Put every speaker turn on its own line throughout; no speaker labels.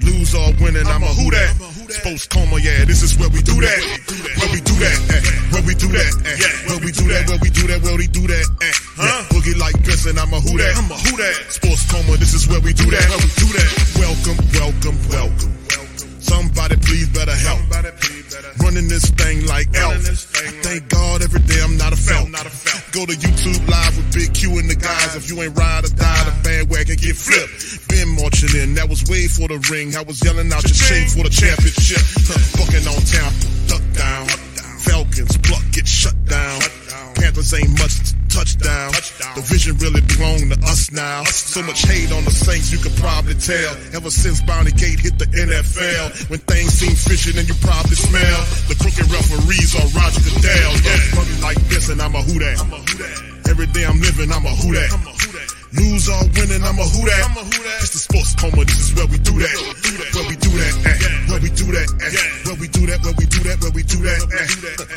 Lose or winning, I'm a who that. I'ma who that? Sports coma, yeah, this is where we do that. Where we do that, we do that, eh. where we do that, where we do that, where we do that. eh. Yeah. Boogie like Benson, I'm a who that. I'm a who that. Sports coma, this is where we do that. Where we do that. Welcome, welcome, welcome. Somebody please better help. Running this thing like elf. Thank God every day I'm not a felt. Go to YouTube live with Big Q and the guys. If you ain't ride or die, the bandwagon get flipped. Been marching in, that was way for the ring. I was yelling out your shame for the championship. Bucking on town, duck down. Ain't much touchdown. The vision really belong to us now. So much hate on the Saints, you could probably tell. Ever since Bounty Gate hit the NFL, when things seem fishy, then you probably smell the crooked referees on Roger Goodell. Yeah, Running like this, and I'm a who that. Every day I'm living, I'm a who that. Lose or winning, I'm a who that. It's the sports coma, this is where we do that. Where we do that, at. where we do that, at. where we do that, where we do that, where we do that. at.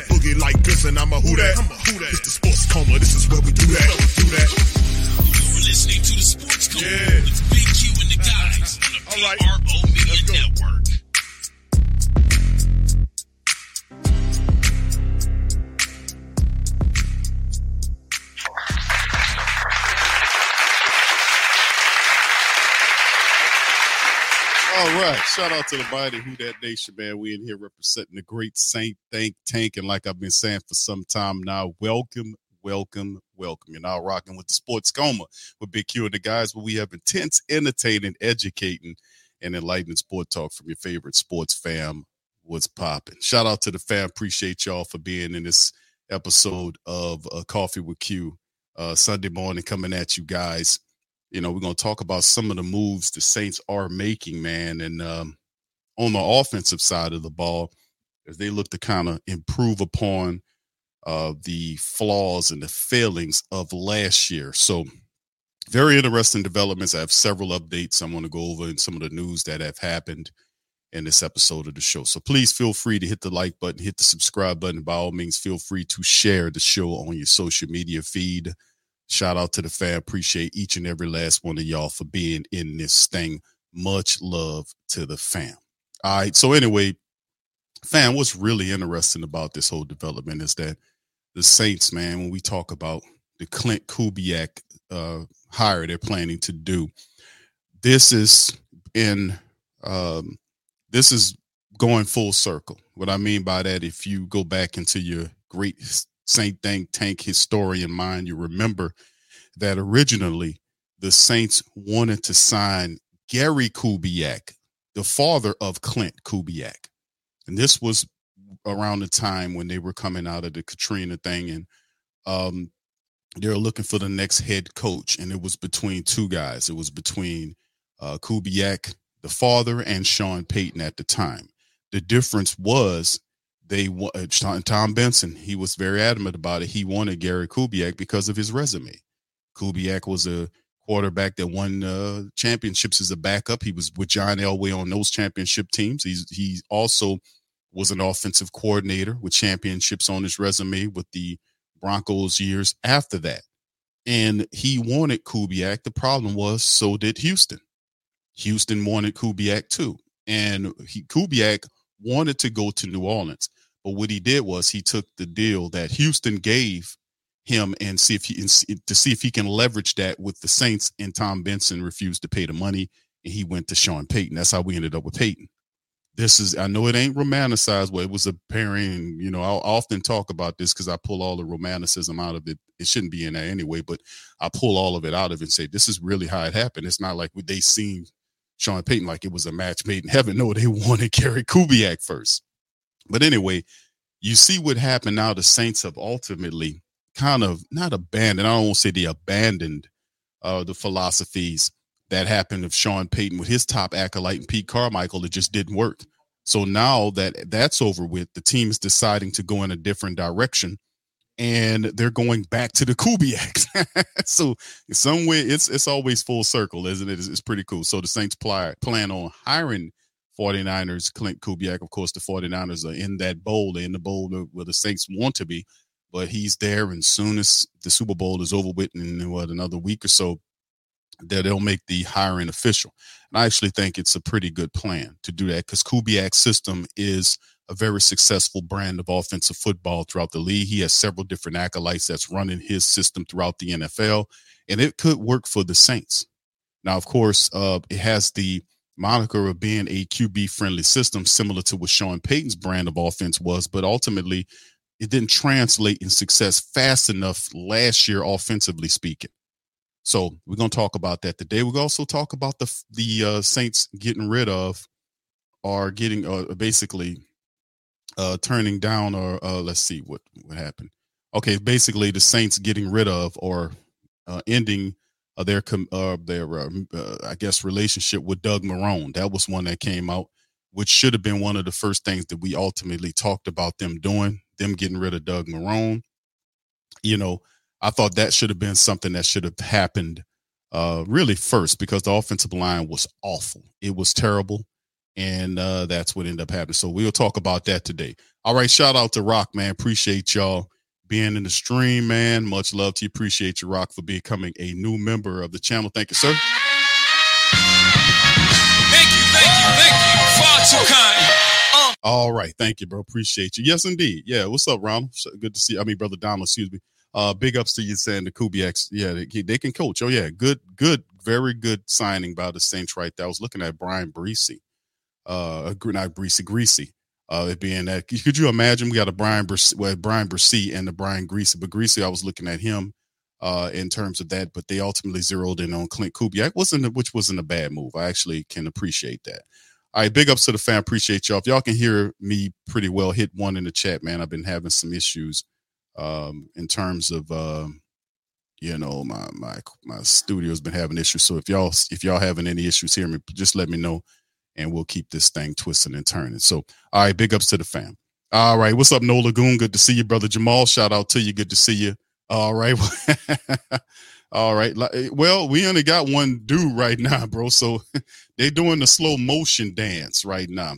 Boogie like this, and I'm a who that.
Shout out to the body Who That Nation, man. We in here representing the great Saint Think Tank. And like I've been saying for some time now, welcome, welcome, welcome. You're now rocking with the Sports Coma with Big Q and the guys, where we have intense, entertaining, educating, and enlightening sport talk from your favorite sports fam. What's popping? Shout out to the fam. Appreciate y'all for being in this episode of uh, Coffee with Q. Uh, Sunday morning coming at you guys you know, we're going to talk about some of the moves the Saints are making, man. And um, on the offensive side of the ball, as they look to kind of improve upon uh, the flaws and the failings of last year. So, very interesting developments. I have several updates I want to go over and some of the news that have happened in this episode of the show. So, please feel free to hit the like button, hit the subscribe button. By all means, feel free to share the show on your social media feed. Shout out to the fam. Appreciate each and every last one of y'all for being in this thing. Much love to the fam. All right. So anyway, fam, what's really interesting about this whole development is that the Saints, man, when we talk about the Klint Kubiak uh, hire they're planning to do, this is in um, this is going full circle. What I mean by that, if you go back into your great Saint Tank historian mind, you remember that originally the Saints wanted to sign Gary Kubiak, the father of Klint Kubiak. And this was around the time when they were coming out of the Katrina thing and um they were looking for the next head coach and it was between two guys. It was between uh Kubiak, the father, and Sean Payton at the time. The difference was they uh, Tom Tom Benson. He was very adamant about it. He wanted Gary Kubiak because of his resume. Kubiak was a quarterback that won uh, championships as a backup. He was with John Elway on those championship teams. He's he also was an offensive coordinator with championships on his resume with the Broncos years after that. And he wanted Kubiak. The problem was so did Houston. Houston wanted Kubiak too. And he, Kubiak wanted to go to New Orleans. But what he did was he took the deal that Houston gave him and see if he and to see if he can leverage that with the Saints. And Tom Benson refused to pay the money, and he went to Sean Payton. That's how we ended up with Payton. this is I know it ain't romanticized, but it was a pairing. You know, I'll often talk about this because I pull all the romanticism out of it. It shouldn't be in there anyway, but I pull all of it out of it and say this is really how it happened. It's not like they seen Sean Payton like it was a match made in heaven. No, they wanted Gary Kubiak first. But anyway, you see what happened now. The Saints have ultimately kind of not abandoned. I don't want to say they abandoned uh, the philosophies that happened of Sean Payton with his top acolyte and Pete Carmichael. It just didn't work. So now that that's over with, the team is deciding to go in a different direction and they're going back to the Kubiak. so in some way, it's it's always full circle, isn't it? It's, it's pretty cool. So the Saints pl- plan on hiring 49ers, Klint Kubiak. Of course, the 49ers are in that bowl. They're in the bowl where the Saints want to be, but he's there. And soon as the Super Bowl is over with in what another week or so, that they'll make the hiring official. And I actually think it's a pretty good plan to do that because Kubiak's system is a very successful brand of offensive football throughout the league. He has several different acolytes that's running his system throughout the NFL, and it could work for the Saints. Now, of course, uh, it has the moniker of being a QB friendly system, similar to what Sean Payton's brand of offense was, but ultimately it didn't translate in success fast enough last year, offensively speaking. So we're gonna talk about that today. We're also talk about the the uh, Saints getting rid of or getting uh, basically uh, turning down or uh, let's see what what happened. Okay, basically the Saints getting rid of or uh, ending uh, their uh, their uh, uh, I guess relationship with Doug Marrone. That was one that came out, which should have been one of the first things that we ultimately talked about them doing. Them getting rid of Doug Marrone. You know, I thought that should have been something that should have happened uh, really first because the offensive line was awful. It was terrible. And uh, that's what ended up happening. So we'll talk about that today. All right. Shout out to Rock, man. Appreciate y'all being in the stream, man. Much love to you. Appreciate you, Rock, for becoming a new member of the channel. Thank you, sir.
Thank you, thank you, thank you. Far too kind. Uh.
All right. Thank you, bro. Appreciate you. Yes, indeed. Yeah. What's up, Ronald? Good to see you. I mean, Brother Donald, excuse me. Uh, big ups to you saying the Kubiaks. Yeah, they, they can coach. Oh, yeah. Good, good, very good signing by the Saints right there. I was looking at Brian Bresee. Uh, not Bresee, Griese. Uh, it being that, could you imagine we got a Brian Bresee, well, Bryan Bresee and the Brian Griese, but Griese I was looking at him uh, in terms of that, but they ultimately zeroed in on Klint Kubiak, wasn't a, which wasn't a bad move. I actually can appreciate that. All right, big ups to the fan. Appreciate y'all. If y'all can hear me pretty well, hit one in the chat, man. I've been having some issues um, in terms of uh, you know my my my studio's been having issues. So if y'all if y'all having any issues hearing me, just let me know, and we'll keep this thing twisting and turning. So all right, big ups to the fam. All right, what's up, No Lagoon? Good to see you, brother Jamal. Shout out to you. Good to see you. All right. All right. Eh, well, we only got one dude right now, bro. So they're doing the slow motion dance right now.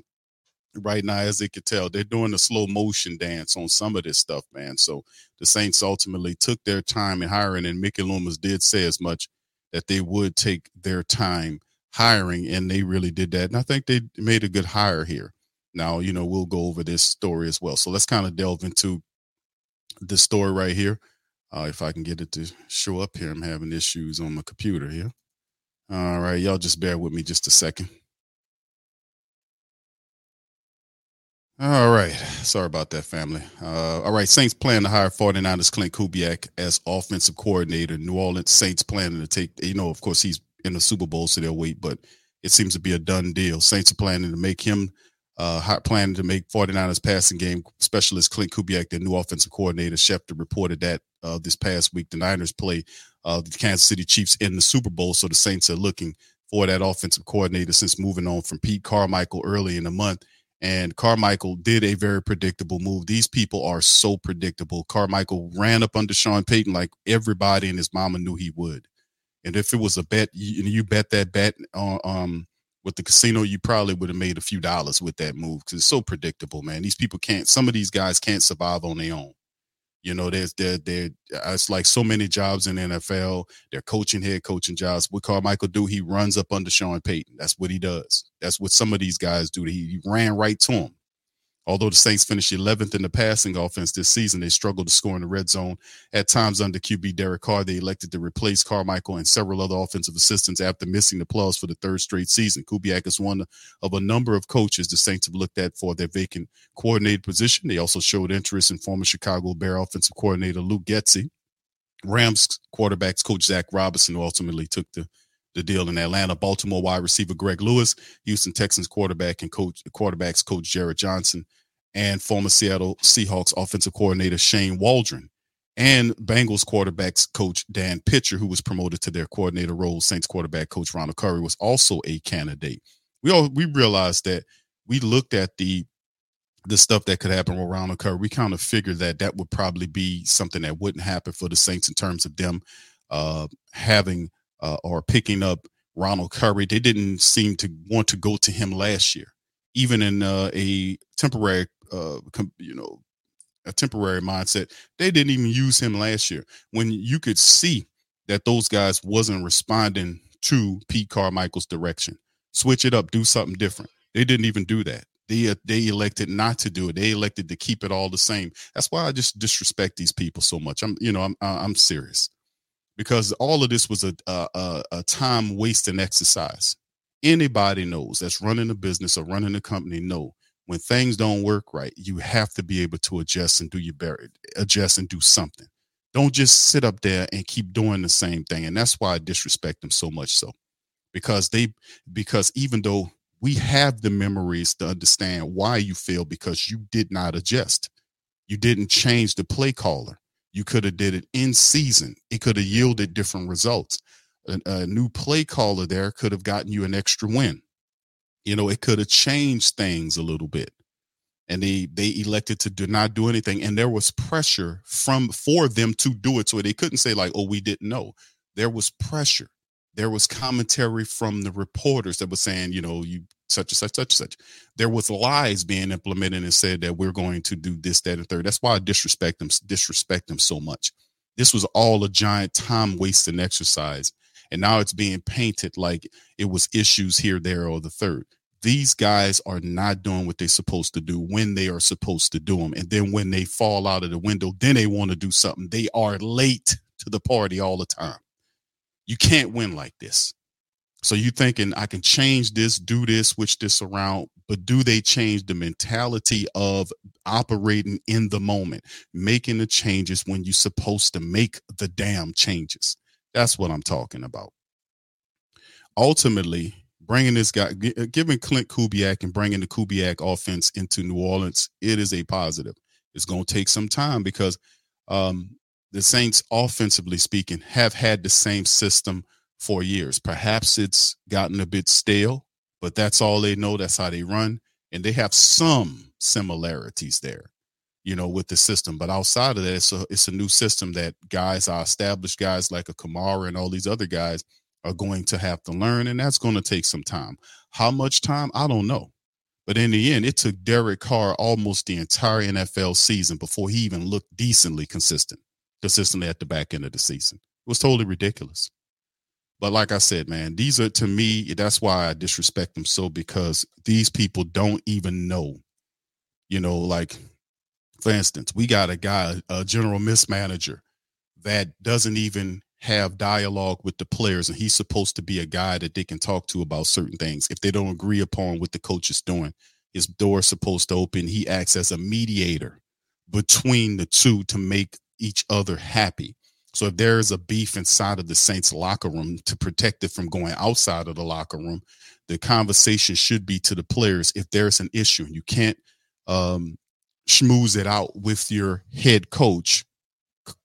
Right now, as they could tell, they're doing the slow motion dance on some of this stuff, man. So the Saints ultimately took their time in hiring, and Mickey Loomis did say as much that they would take their time hiring, and they really did that. And I think they made a good hire here. Now, you know, we'll go over this story as well. So let's kind of delve into this story right here. Uh, if I can get it to show up here, I'm having issues on my computer here. All right, y'all just bear with me just a second. All right. Sorry about that, family. Uh, all right. Saints plan to hire 49ers Klint Kubiak as offensive coordinator. New Orleans Saints planning to take, you know, of course, he's in the Super Bowl, so they'll wait, but it seems to be a done deal. Saints are planning to make him uh, hot planning to make 49ers passing game specialist Klint Kubiak their new offensive coordinator. Schefter reported that uh, this past week. The Niners play uh, the Kansas City Chiefs in the Super Bowl, so the Saints are looking for that offensive coordinator since moving on from Pete Carmichael early in the month. And Carmichael did a very predictable move. These people are so predictable. Carmichael ran up under Sean Payton like everybody and his mama knew he would. And if it was a bet, you, you bet that bet on um, with the casino, you probably would have made a few dollars with that move because it's so predictable, man. These people can't. Some of these guys can't survive on their own. You know, there's there there. It's like so many jobs in the NFL. They're coaching, head coaching jobs. What Carmichael do? He runs up under Sean Payton. That's what he does. That's what some of these guys do. He, he ran right to him. Although the Saints finished 11th in the passing offense this season, they struggled to score in the red zone. At times, under QB Derek Carr, they elected to replace Carmichael and several other offensive assistants after missing the playoffs for the third straight season. Kubiak is one of a number of coaches the Saints have looked at for their vacant coordinator position. They also showed interest in former Chicago Bear offensive coordinator Luke Getsy, Rams quarterbacks coach Zach Robinson, who ultimately took the the deal in Atlanta. Baltimore wide receiver Greg Lewis, Houston Texans quarterback and coach quarterbacks coach Jerrod Johnson, and former Seattle Seahawks offensive coordinator Shane Waldron, and Bengals quarterbacks coach Dan Pitcher, who was promoted to their coordinator role. Saints quarterback coach Ronald Curry was also a candidate. We all we realized that we looked at the the stuff that could happen with Ronald Curry. We kind of figured that that would probably be something that wouldn't happen for the Saints in terms of them uh, having uh, or picking up Ronald Curry. They didn't seem to want to go to him last year, even in uh, a temporary, uh, com- you know, a temporary mindset. They didn't even use him last year when you could see that those guys wasn't responding to Pete Carmichael's direction. Switch it up, do something different. They didn't even do that. They uh, they elected not to do it. They elected to keep it all the same. That's why I just disrespect these people so much. I'm you know I'm I'm serious because all of this was a a, a time wasting exercise. Anybody knows that's running a business or running a company know when things don't work right, you have to be able to adjust and do your better, adjust and do something. Don't just sit up there and keep doing the same thing. And that's why I disrespect them so much so. Because they because even though we have the memories to understand why you failed because you did not adjust. You didn't change the play caller. You could have did it in season. It could have yielded different results. A, a new play caller there could have gotten you an extra win. You know, it could have changed things a little bit. And they they elected to do not do anything. And there was pressure from for them to do it. So they couldn't say, like, oh, we didn't know. There was pressure. There was commentary from the reporters that was saying, you know, you such and such, such and such. There was lies being implemented and said that we're going to do this, that, and third. That's why I disrespect them, disrespect them so much. This was all a giant time wasting exercise. And now it's being painted like it was issues here, there, or the third. These guys are not doing what they're supposed to do when they are supposed to do them. And then when they fall out of the window, then they want to do something. They are late to the party all the time. You can't win like this. So you thinking I can change this, do this, switch this around, but do they change the mentality of operating in the moment, making the changes when you're supposed to make the damn changes? That's what I'm talking about. Ultimately, bringing this guy, uh, giving Klint Kubiak and bringing the Kubiak offense into New Orleans, it is a positive. It's going to take some time because um, the Saints, offensively speaking, have had the same system for years. Perhaps it's gotten a bit stale, but that's all they know. That's how they run. And they have some similarities there, you know, with the system. But outside of that, it's a, it's a new system that guys, are established guys like a Kamara and all these other guys are going to have to learn. And that's going to take some time. How much time? I don't know. But in the end, it took Derek Carr almost the entire NFL season before he even looked decently consistent, consistently at the back end of the season. It was totally ridiculous. But like I said, man, these are to me, that's why I disrespect them so because these people don't even know. You know, like for instance, we got a guy, a general mismanager that doesn't even have dialogue with the players and he's supposed to be a guy that they can talk to about certain things if they don't agree upon what the coach is doing his door is supposed to open he acts as a mediator between the two to make each other happy so if there is a beef inside of the Saints locker room to protect it from going outside of the locker room, the conversation should be to the players. If there's an issue, and you can't um, schmooze it out with your head coach.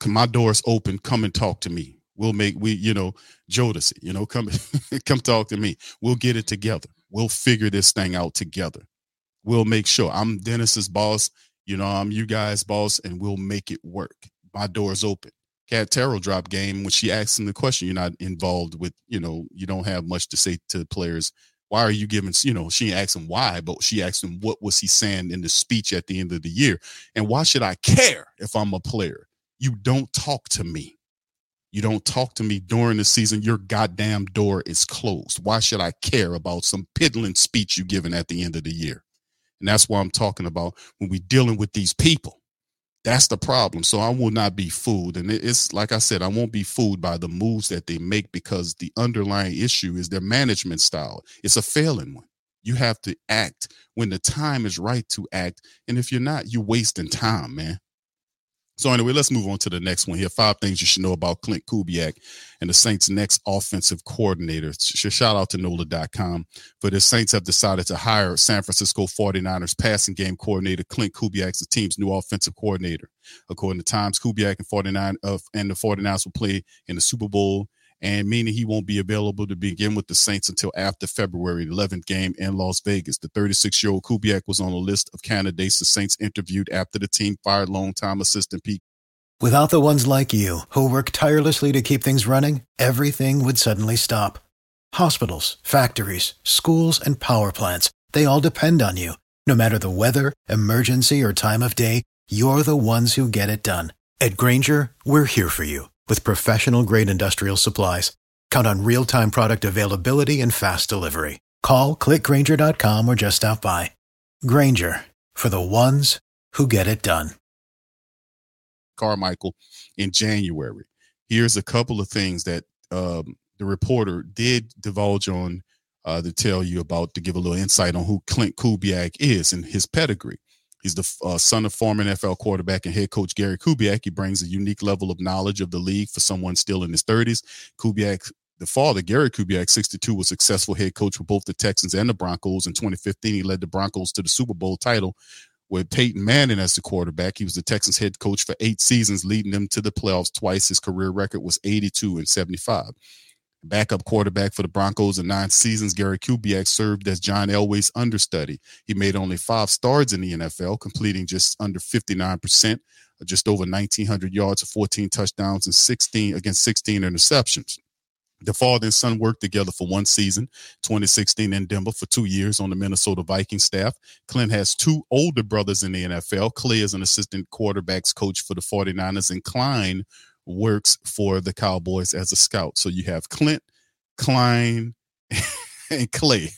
My door's open. Come and talk to me. We'll make we, you know, Jodeci, you know, come come talk to me. We'll get it together. We'll figure this thing out together. We'll make sure I'm Dennis's boss. You know, I'm you guys' boss, and we'll make it work. My door's open. Cat Terrell drop game when she asked him the question, you're not involved with, you know, you don't have much to say to players. Why are you giving, you know, she asked him why, but she asked him what was he saying in the speech at the end of the year. And why should I care if I'm a player? You don't talk to me. You don't talk to me during the season. Your goddamn door is closed. Why should I care about some piddling speech you giving at the end of the year? And that's why I'm talking about when we're dealing with these people. That's the problem. So I will not be fooled. And it's like I said, I won't be fooled by the moves that they make because the underlying issue is their management style. It's a failing one. You have to act when the time is right to act. And if you're not, you're wasting time, man. So anyway, let's move on to the next one here. Five things you should know about Klint Kubiak and the Saints' next offensive coordinator. Shout out to NOLA.com. For the Saints have decided to hire San Francisco 49ers passing game coordinator Klint Kubiak as the team's new offensive coordinator. According to Times, Kubiak and 49 uh, and the 49ers will play in the Super Bowl and meaning he won't be available to begin with the Saints until after February 11th game in Las Vegas. The 36 year old Kubiak was on a list of candidates the Saints interviewed after the team fired longtime assistant Pete.
Without the ones like you, who work tirelessly to keep things running, everything would suddenly stop. Hospitals, factories, schools, and power plants, they all depend on you. No matter the weather, emergency, or time of day, you're the ones who get it done. At Grainger, we're here for you with professional grade industrial supplies. Count on real time product availability and fast delivery. Call clickgrainger.com or just stop by. Grainger for the ones who get it done.
Carmichael in January. Here's a couple of things that um, the reporter did divulge on uh, to tell you about to give a little insight on who Klint Kubiak is and his pedigree. He's the uh, son of former NFL quarterback and head coach Gary Kubiak. He brings a unique level of knowledge of the league for someone still in his 30s. Kubiak, the father, Gary Kubiak, 62, was successful head coach for both the Texans and the Broncos. In 2015, he led the Broncos to the Super Bowl title with Peyton Manning as the quarterback. He was the Texans head coach for eight seasons, leading them to the playoffs twice. His career record was 82 and 75 backup quarterback for the Broncos in nine seasons. Gary Kubiak served as John Elway's understudy. He made only five starts in the NFL, completing just under 59%, just over 1,900 yards, 14 touchdowns, and 16 against 16 interceptions. The father and son worked together for one season, 2016 in Denver for two years on the Minnesota Vikings staff. Klint has two older brothers in the NFL. Klay is an assistant quarterbacks coach for the 49ers, and Klein works for the Cowboys as a scout. So you have Klint, Klein, and Klay.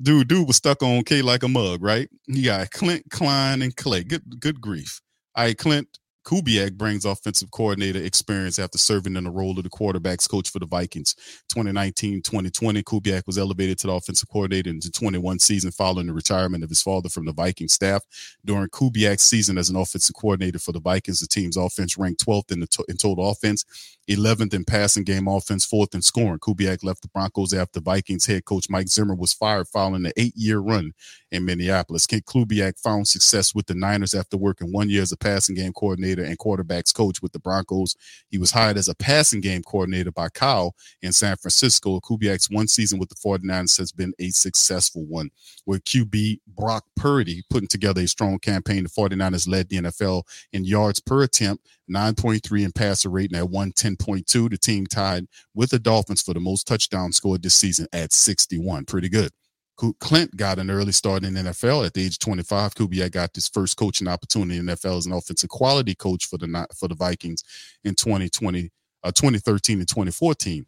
dude, dude was stuck on K like a mug, right? You got Klint, Klein, and Klay. Good, good grief. Right, Klint, Kubiak brings offensive coordinator experience after serving in the role of the quarterbacks coach for the Vikings. 2019 2020, Kubiak was elevated to the offensive coordinator in the 21 season following the retirement of his father from the Viking staff. During Kubiak's season as an offensive coordinator for the Vikings, the team's offense ranked 12th in, the to- in total offense, 11th in passing game offense, fourth in scoring. Kubiak left the Broncos after Vikings head coach Mike Zimmer was fired following an eight year run in Minneapolis. Kent Kubiak found success with the Niners after working one year as a passing game coordinator and quarterbacks coach with the Broncos. He was hired as a passing game coordinator by Kyle in San Francisco. Kubiak's one season with the 49ers has been a successful one, with QB Brock Purdy putting together a strong campaign. The 49ers led the NFL in yards per attempt, 9.3 in passer rating at 110.2. The team tied with the Dolphins for the most touchdowns scored this season at 61. Pretty good. Klint got an early start in NFL at the age of 25. Kubiak got his first coaching opportunity in NFL as an offensive quality coach for the for the Vikings in 2020, uh, 2013 and 2014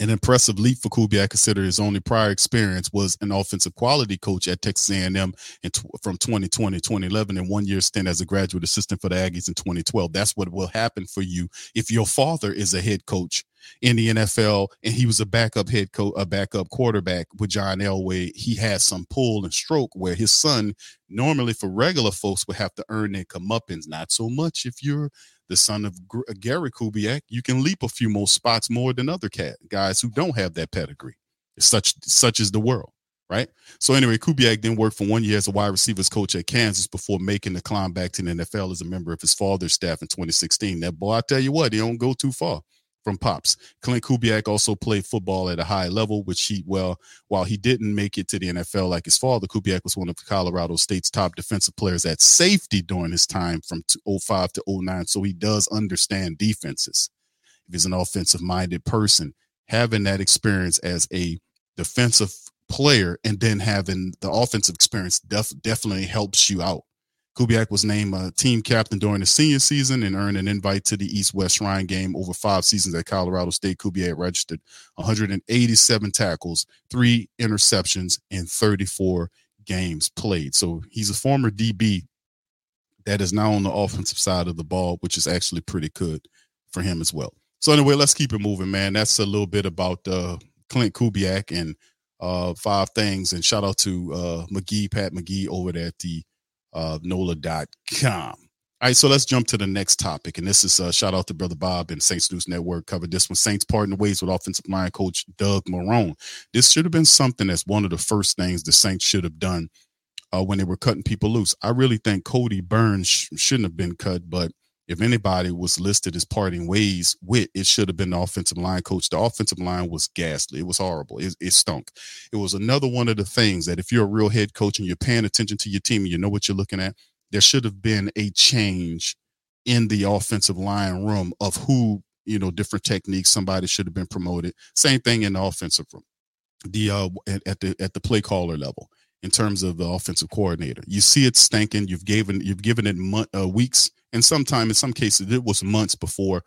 an impressive leap for Kubiak, considering his only prior experience was an offensive quality coach at Texas A&M t- from 2020 2011 and one year stint as a graduate assistant for the Aggies in 2012. That's what will happen for you if your father is a head coach in the NFL and he was a backup head coach, a backup quarterback with John Elway. He has some pull and stroke where his son, normally for regular folks, would have to earn their comeuppance. Not so much if you're the son of uh, Gary Kubiak, you can leap a few more spots more than other cat guys who don't have that pedigree. Such such is the world, right? So anyway, Kubiak then worked for one year as a wide receivers coach at Kansas before making the climb back to the NFL as a member of his father's staff in 2016. That boy, I tell you what, he don't go too far from Pops. Klint Kubiak also played football at a high level, which he, well, while he didn't make it to the NFL like his father, Kubiak was one of Colorado State's top defensive players at safety during his time from 05 to 09. So he does understand defenses. If he's an offensive minded person, having that experience as a defensive player and then having the offensive experience def- definitely helps you out Kubiak was named a team captain during the senior season and earned an invite to the East West Shrine game over five seasons at Colorado State. Kubiak registered 187 tackles, three interceptions, and 34 games played. So he's a former DB that is now on the offensive side of the ball, which is actually pretty good for him as well. So anyway, let's keep it moving, man. That's a little bit about uh, Klint Kubiak and uh, five things. And shout out to uh, McGee, Pat McGee over there at the uh, NOLA.com. All right, so let's jump to the next topic. And this is a uh, shout out to Brother Bob and Saints News Network covered this one. Saints parting ways with offensive line coach Doug Marrone. This should have been something that's one of the first things the Saints should have done uh, when they were cutting people loose. I really think Cody Burns sh- shouldn't have been cut, but if anybody was listed as parting ways with, it should have been the offensive line coach. The offensive line was ghastly. It was horrible. It, it stunk. It was another one of the things that if you're a real head coach and you're paying attention to your team and you know what you're looking at, there should have been a change in the offensive line room of who, you know, different techniques somebody should have been promoted. Same thing in the offensive room. The uh at, at the at the play caller level in terms of the offensive coordinator. You see it stinking. You've given you've given it uh, weeks, and sometime in some cases it was months before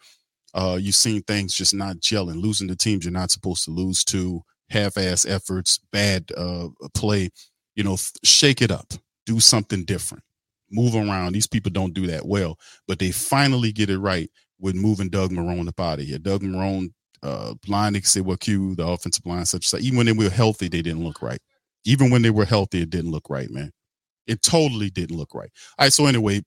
uh, you've seen things just not gelling, losing the teams you're not supposed to lose to, half-ass efforts, bad uh, play. You know, shake it up, do something different, move around. These people don't do that well, but they finally get it right with moving Doug Marrone up out of here. Doug Marrone uh, line, they say, well, Q, the offensive line, such as even when they were healthy, they didn't look right. Even when they were healthy, it didn't look right, man. It totally didn't look right. All right. So anyway,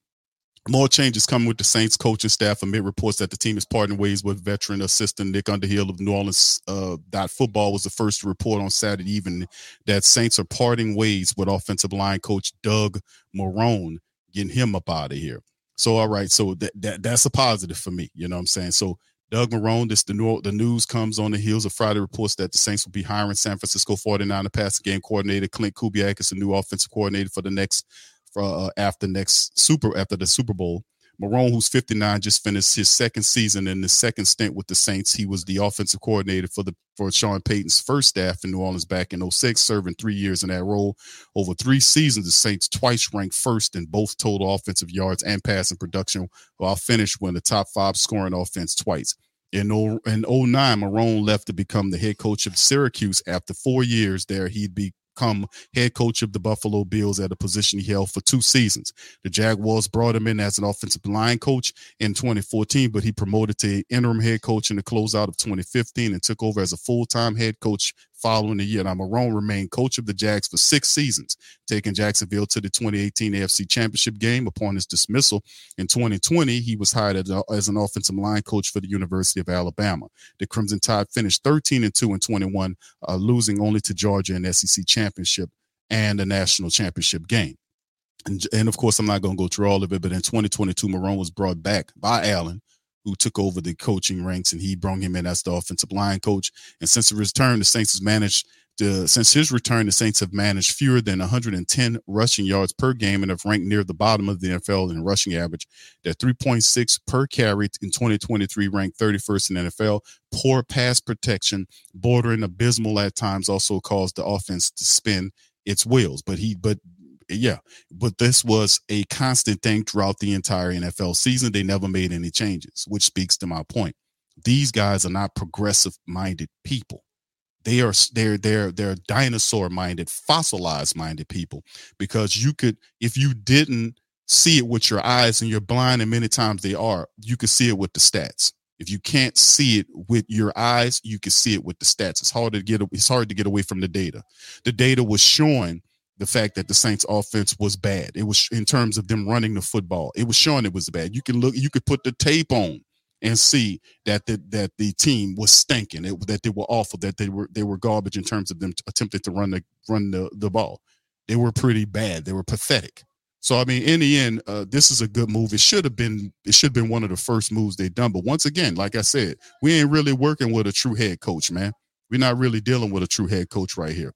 more changes coming with the Saints coaching staff. Amid reports that the team is parting ways with veteran assistant Nick Underhill of New Orleans. Uh, football was the first to report on Saturday evening that Saints are parting ways with offensive line coach Doug Marrone, getting him up out of here. So all right, so that, that that's a positive for me. You know what I'm saying? So Doug Marrone, this the, new, the news comes on the heels of Friday reports that the Saints will be hiring San Francisco 49er passing game coordinator Klint Kubiak as the new offensive coordinator for the next for uh, after next super after the Super Bowl. Marrone, who's 59, just finished his second season in the second stint with the Saints. He was the offensive coordinator for the for Sean Payton's first staff in New Orleans back in 06, serving three years in that role. Over three seasons, the Saints twice ranked first in both total offensive yards and passing production, while finished with the top five scoring offense twice. In, oh, in 09, Marrone left to become the head coach of Syracuse. After four years there, he'd be become head coach of the Buffalo Bills at a position he held for two seasons. The Jaguars brought him in as an offensive line coach in 2014, but he promoted to interim head coach in the closeout of 2015 and took over as a full time head coach following the year. Now, Marrone remained coach of the Jags for six seasons, taking Jacksonville to the 2018 AFC Championship game. Upon his dismissal in 2020, he was hired as, an offensive line coach for the University of Alabama. The Crimson Tide finished 13 and 2 in 21, uh, losing only to Georgia in SEC Championship and the national championship game. And, and, of course, I'm not going to go through all of it, but in 2022, Marrone was brought back by Allen who took over the coaching ranks and he brought him in as the offensive line coach. And since the return, the Saints has managed to, since his return, the Saints have managed fewer than 110 rushing yards per game and have ranked near the bottom of the NFL in rushing average. They're 3.6 per carry in 2023, ranked 31st in NFL. Poor pass protection, bordering abysmal at times, also caused the offense to spin its wheels. But he, but yeah, but this was a constant thing throughout the entire NFL season. They never made any changes, which speaks to my point. These guys are not progressive minded people. They are they're they're they're dinosaur minded, fossilized minded people. Because you could, if you didn't see it with your eyes and you're blind, and many times they are, you could see it with the stats. If you can't see it with your eyes, you can see it with the stats. It's hard to get it's hard to get away from the data. The data was showing the fact that the Saints offense was bad. It was in terms of them running the football. It was showing it was bad. You can look, you could put the tape on and see that the, that the team was stinking, it, that they were awful, that they were they were garbage in terms of them attempting to run the run the, the ball. They were pretty bad. They were pathetic. So I mean, in the end, uh, this is a good move. It should have been it should have been one of the first moves they've done. But once again, like I said, we ain't really working with a true head coach, man. We're not really dealing with a true head coach right here.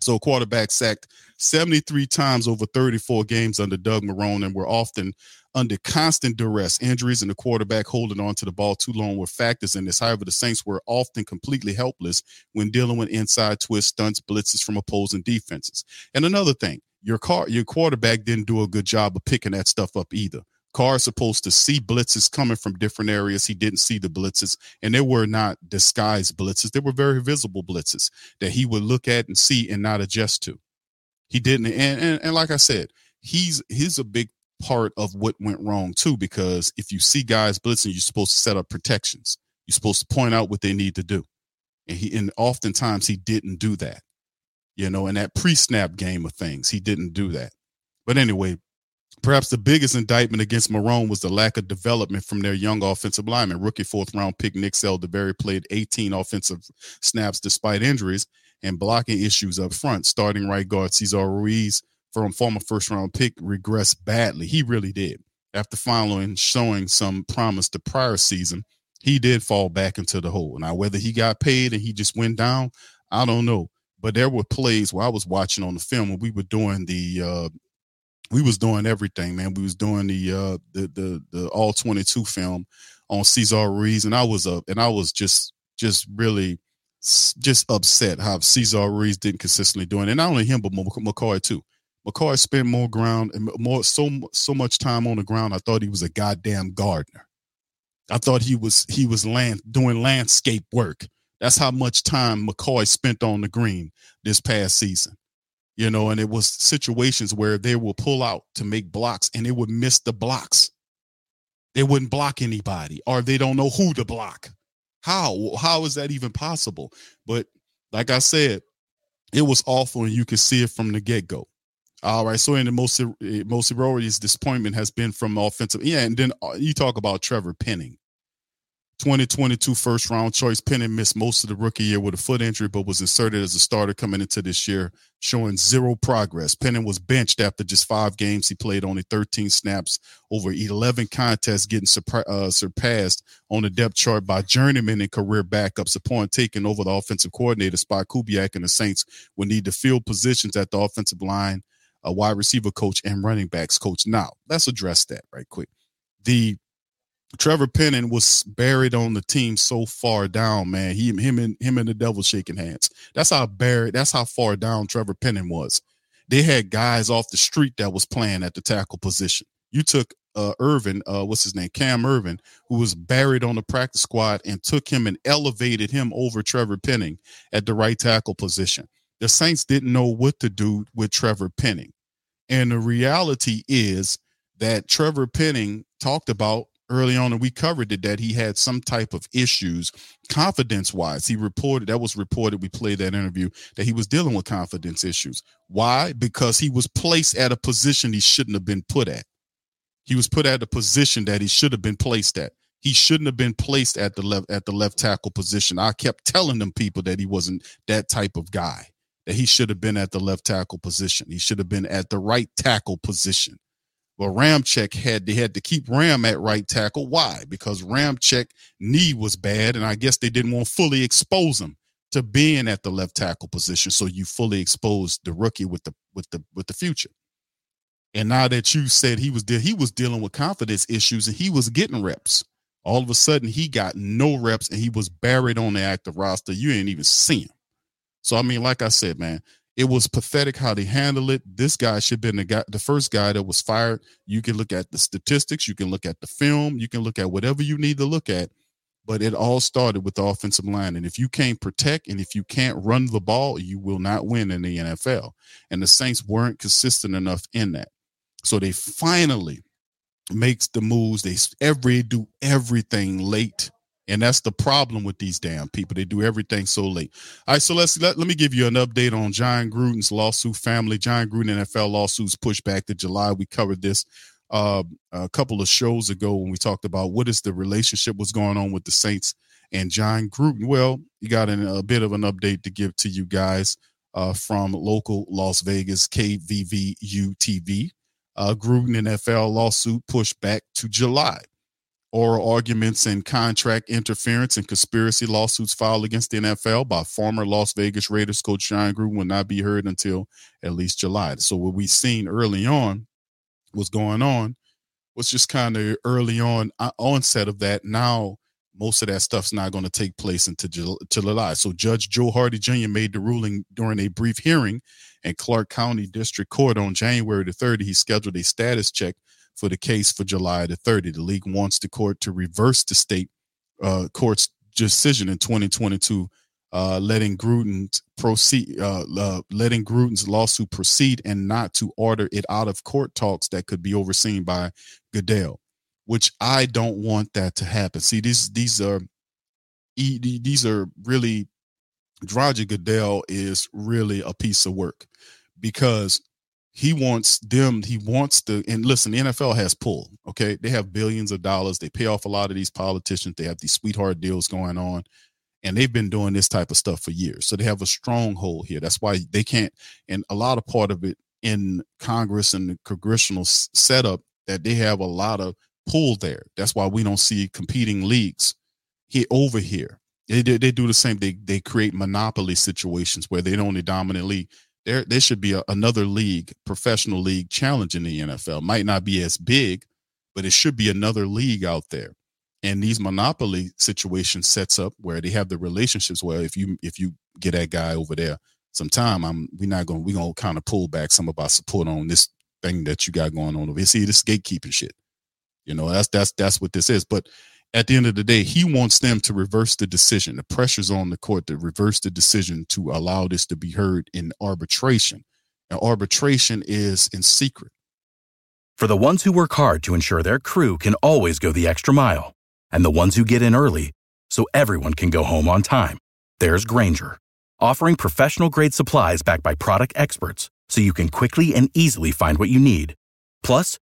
So quarterback sacked 73 times over 34 games under Doug Marrone and were often under constant duress. Injuries and the quarterback holding on to the ball too long were factors in this. However, the Saints were often completely helpless when dealing with inside twists, stunts, blitzes from opposing defenses. And another thing, your car, your quarterback didn't do a good job of picking that stuff up either. Carr is supposed to see blitzes coming from different areas. He didn't see the blitzes, and they were not disguised blitzes. They were very visible blitzes that he would look at and see and not adjust to. He didn't, and, and and like I said, he's he's a big part of what went wrong too. Because if you see guys blitzing, you're supposed to set up protections. You're supposed to point out what they need to do, and he and oftentimes he didn't do that. You know, in that pre-snap game of things, he didn't do that. But anyway, Perhaps the biggest indictment against Marrone was the lack of development from their young offensive lineman. Rookie fourth round pick Nick Saldiveri played 18 offensive snaps despite injuries and blocking issues up front. Starting right guard Cesar Ruiz from former first round pick regressed badly. He really did. After following showing some promise the prior season, he did fall back into the hole. Now, whether he got paid and he just went down, I don't know. But there were plays where I was watching on the film when we were doing the uh, we was doing everything, man. We was doing the uh the the the all 22 film on Cesar Ruiz and I was up and I was just just really just upset how Cesar Ruiz didn't consistently do it. And not only him, but McCoy too. McCoy spent more ground and more so so much time on the ground. I thought he was a goddamn gardener. I thought he was he was land doing landscape work. That's how much time McCoy spent on the green this past season you know, and it was situations where they will pull out to make blocks and they would miss the blocks. They wouldn't block anybody or they don't know who to block. How? How is that even possible? But like I said, it was awful and you could see it from the get-go. All right. So in the most most erroneous disappointment has been from offensive. Yeah, and then uh, you talk about Trevor Penning. 2022 first round choice. Penning missed most of the rookie year with a foot injury, but was inserted as a starter coming into this year, showing zero progress. Penning was benched after just five games. He played only 13 snaps over 11 contests, getting uh, surpassed on the depth chart by journeyman and career backups upon taking over the offensive coordinator spot. Kubiak and the Saints will need to fill positions at the offensive line, a wide receiver coach, and running backs coach. Now, let's address that right quick. The Trevor Penning was buried on the team so far down, man. He him and him and the devil shaking hands. That's how buried, that's how far down Trevor Penning was. They had guys off the street that was playing at the tackle position. You took uh Irvin, uh, what's his name? Cam Irvin, who was buried on the practice squad and took him and elevated him over Trevor Penning at the right tackle position. The Saints didn't know what to do with Trevor Penning. And the reality is that Trevor Penning talked about early on and we covered it that he had some type of issues confidence wise he reported that was reported we played that interview that he was dealing with confidence issues. Why? Because he was placed at a position he shouldn't have been put at. He was put at a position that he should have been placed at. He shouldn't have been placed at the left at the left tackle position. I kept telling them people that he wasn't that type of guy that he should have been at the left tackle position. He should have been at the right tackle position well, Ramczyk had they had to keep Ram at right tackle. Why? Because Ramczyk knee was bad, and I guess they didn't want to fully expose him to being at the left tackle position. So you fully exposed the rookie with the with the with the future. And now that you said he was de- he was dealing with confidence issues and he was getting reps. All of a sudden he got no reps and he was buried on the active roster. You ain't even see him. So I mean, like I said, man, it was pathetic how they handled it. This guy should have been the guy, the first guy that was fired. You can look at the statistics, you can look at the film, you can look at whatever you need to look at. But it all started with the offensive line. And if you can't protect and if you can't run the ball, you will not win in the NFL. And the Saints weren't consistent enough in that. So they finally makes the moves. They every do everything late and that's the problem with these damn people. They do everything so late. All right, so let's let, let me give you an update on Jon Gruden's lawsuit family. Jon Gruden NFL lawsuits pushed back to July. We covered this uh, a couple of shows ago when we talked about what is the relationship, what's going on with the Saints and Jon Gruden. Well, you got an, a bit of an update to give to you guys uh, from local Las Vegas KVVU TV. Uh, Gruden NFL lawsuit pushed back to July oral arguments and contract interference and conspiracy lawsuits filed against the NFL by former Las Vegas Raiders coach Jon Gruden will not be heard until at least July. So what we seen early on was going on was just kind of early on uh, onset of that. Now most of that stuff's not going to take place until July. So Judge Joe Hardy Jr. made the ruling during a brief hearing in Clark County District Court on January the 30th. He scheduled a status check for the case for July the 30th. The league wants the court to reverse the state uh, court's decision in 2022 uh, letting Gruden's proceed, uh, uh, letting Gruden's lawsuit proceed, and not to order it out of court talks that could be overseen by Goodell, which I don't want that to happen. See, these these are these are really Roger Goodell is really a piece of work because he wants them he wants to and listen the nfl has pull okay? They have billions of dollars. They pay off a lot of these politicians. They have these sweetheart deals going on. And they've been doing this type of stuff for years. So they have a stronghold here. That's why they can't and a lot of part of it in congress and the congressional setup that they have a lot of pull there. That's why we don't see competing leagues here over here. They, they, they do the same. They they create monopoly situations where they're the only dominant league there there should be a, another league, professional league challenging the NFL. Might not be as big, but it should be another league out there. And these monopoly situations sets up where they have the relationships where if you if you get that guy over there sometime, I'm we're not gonna we're gonna kind of pull back some of our support on this thing that you got going on over here. See this gatekeeping shit. You know, that's that's that's what this is. But at the end of the day, he wants them to reverse the decision. The pressure's on the court to reverse the decision to allow this to be heard in arbitration. And arbitration is in secret.
For the ones who work hard to ensure their crew can always go the extra mile, and the ones who get in early so everyone can go home on time, there's Grainger, offering professional grade supplies backed by product experts so you can quickly and easily find what you need. Plus,